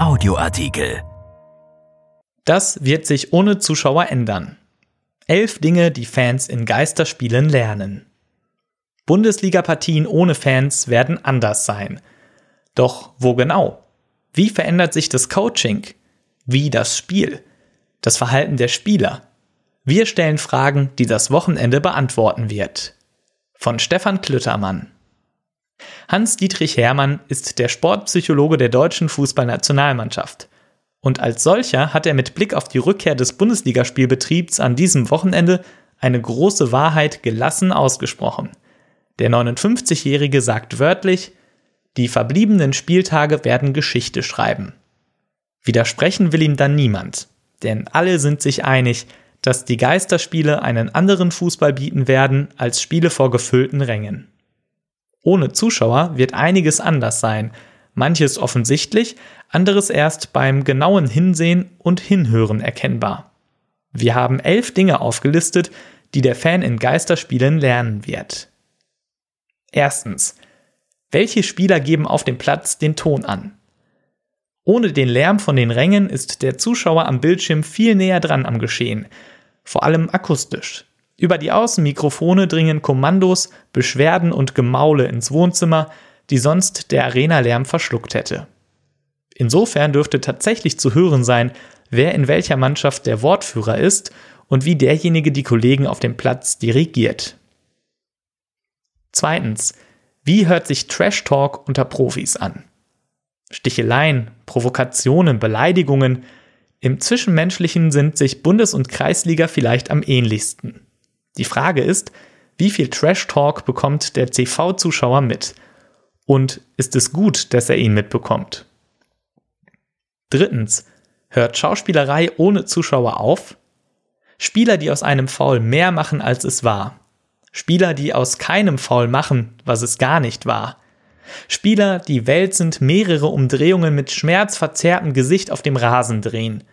Audioartikel. Das wird sich ohne Zuschauer ändern. Elf Dinge, die Fans in Geisterspielen lernen. Bundesliga-Partien ohne Fans werden anders sein. Doch wo genau? Wie verändert sich das Coaching? Wie das Spiel? Das Verhalten der Spieler? Wir stellen Fragen, die das Wochenende beantworten wird. Von Stefan Klüttermann. Hans-Dietrich Hermann ist der Sportpsychologe der deutschen Fußballnationalmannschaft. Und als solcher hat er mit Blick auf die Rückkehr des Bundesligaspielbetriebs an diesem Wochenende eine große Wahrheit gelassen ausgesprochen. Der 59-Jährige sagt wörtlich, die verbliebenen Spieltage werden Geschichte schreiben. Widersprechen will ihm dann niemand, denn alle sind sich einig, dass die Geisterspiele einen anderen Fußball bieten werden als Spiele vor gefüllten Rängen. Ohne Zuschauer wird einiges anders sein, manches offensichtlich, anderes erst beim genauen Hinsehen und Hinhören erkennbar. Wir haben elf Dinge aufgelistet, die der Fan in Geisterspielen lernen wird. Erstens. Welche Spieler geben auf dem Platz den Ton an? Ohne den Lärm von den Rängen ist der Zuschauer am Bildschirm viel näher dran am Geschehen, vor allem akustisch. Über die Außenmikrofone dringen Kommandos, Beschwerden und Gemaule ins Wohnzimmer, die sonst der Arena-Lärm verschluckt hätte. Insofern dürfte tatsächlich zu hören sein, wer in welcher Mannschaft der Wortführer ist und wie derjenige die Kollegen auf dem Platz dirigiert. Zweitens, wie hört sich Trash Talk unter Profis an? Sticheleien, Provokationen, Beleidigungen, im Zwischenmenschlichen sind sich Bundes- und Kreisliga vielleicht am ähnlichsten. Die Frage ist, wie viel Trash-Talk bekommt der TV-Zuschauer mit? Und ist es gut, dass er ihn mitbekommt? Drittens, hört Schauspielerei ohne Zuschauer auf? Spieler, die aus einem Foul mehr machen, als es war. Spieler, die aus keinem Foul machen, was es gar nicht war. Spieler, die wälzend mehrere Umdrehungen mit schmerzverzerrtem Gesicht auf dem Rasen drehen.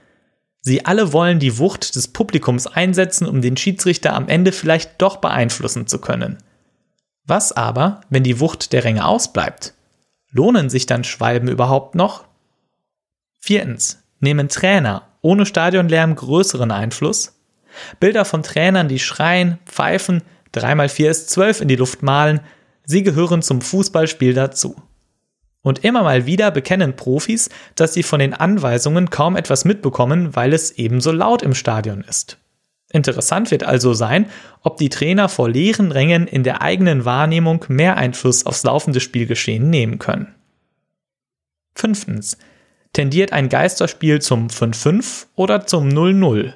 Sie alle wollen die Wucht des Publikums einsetzen, um den Schiedsrichter am Ende vielleicht doch beeinflussen zu können. Was aber, wenn die Wucht der Ränge ausbleibt? Lohnen sich dann Schwalben überhaupt noch? Viertens. Nehmen Trainer ohne Stadionlärm größeren Einfluss? Bilder von Trainern, die schreien, pfeifen, 3x4 ist 12 in die Luft malen, sie gehören zum Fußballspiel dazu. Und immer mal wieder bekennen Profis, dass sie von den Anweisungen kaum etwas mitbekommen, weil es ebenso laut im Stadion ist. Interessant wird also sein, ob die Trainer vor leeren Rängen in der eigenen Wahrnehmung mehr Einfluss aufs laufende Spielgeschehen nehmen können. Fünftens. Tendiert ein Geisterspiel zum 5-5 oder zum 0-0?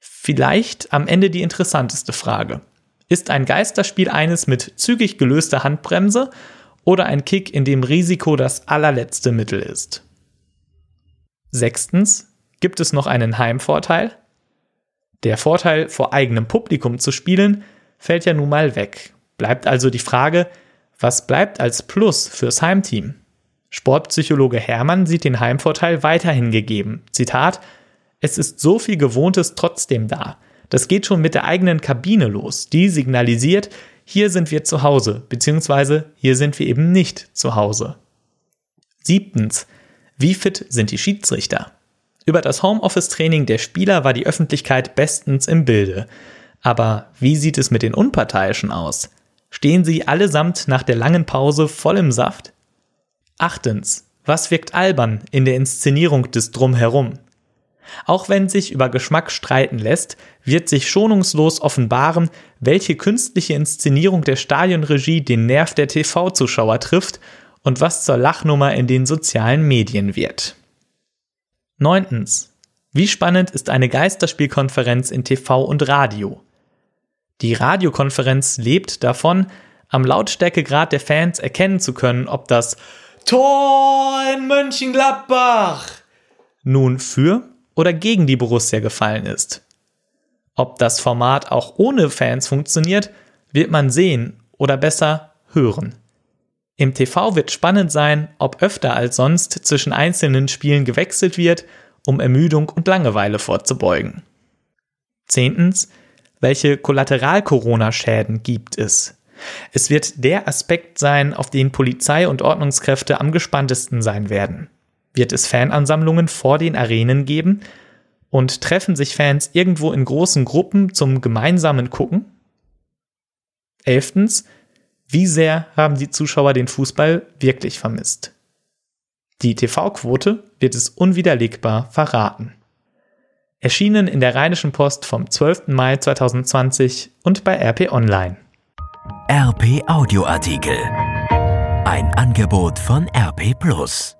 Vielleicht am Ende die interessanteste Frage. Ist ein Geisterspiel eines mit zügig gelöster Handbremse oder ein Kick, in dem Risiko das allerletzte Mittel ist. Sechstens, gibt es noch einen Heimvorteil? Der Vorteil, vor eigenem Publikum zu spielen, fällt ja nun mal weg. Bleibt also die Frage, was bleibt als Plus fürs Heimteam? Sportpsychologe Hermann sieht den Heimvorteil weiterhin gegeben. Zitat: Es ist so viel Gewohntes trotzdem da. Das geht schon mit der eigenen Kabine los. Die signalisiert, hier sind wir zu Hause, beziehungsweise hier sind wir eben nicht zu Hause. Siebtens, wie fit sind die Schiedsrichter? Über das Homeoffice-Training der Spieler war die Öffentlichkeit bestens im Bilde. Aber wie sieht es mit den Unparteiischen aus? Stehen sie allesamt nach der langen Pause voll im Saft? Achtens, was wirkt albern in der Inszenierung des Drumherum? Auch wenn sich über Geschmack streiten lässt, wird sich schonungslos offenbaren, welche künstliche Inszenierung der Stadionregie den Nerv der TV-Zuschauer trifft und was zur Lachnummer in den sozialen Medien wird. Neuntens. Wie spannend ist eine Geisterspielkonferenz in TV und Radio? Die Radiokonferenz lebt davon, am Lautstärkegrad der Fans erkennen zu können, ob das Tor in Mönchengladbach nun für oder gegen die Borussia gefallen ist. Ob das Format auch ohne Fans funktioniert, wird man sehen oder besser hören. Im TV wird spannend sein, ob öfter als sonst zwischen einzelnen Spielen gewechselt wird, um Ermüdung und Langeweile vorzubeugen. Zehntens, welche Kollateral-Corona-Schäden gibt es? Es wird der Aspekt sein, auf den Polizei und Ordnungskräfte am gespanntesten sein werden. Wird es Fanansammlungen vor den Arenen geben? Und treffen sich Fans irgendwo in großen Gruppen zum gemeinsamen Gucken? Elftens, wie sehr haben die Zuschauer den Fußball wirklich vermisst? Die TV-Quote wird es unwiderlegbar verraten. Erschienen in der Rheinischen Post vom 12. Mai 2020 und bei RP Online. RP Audioartikel. Ein Angebot von RP Plus.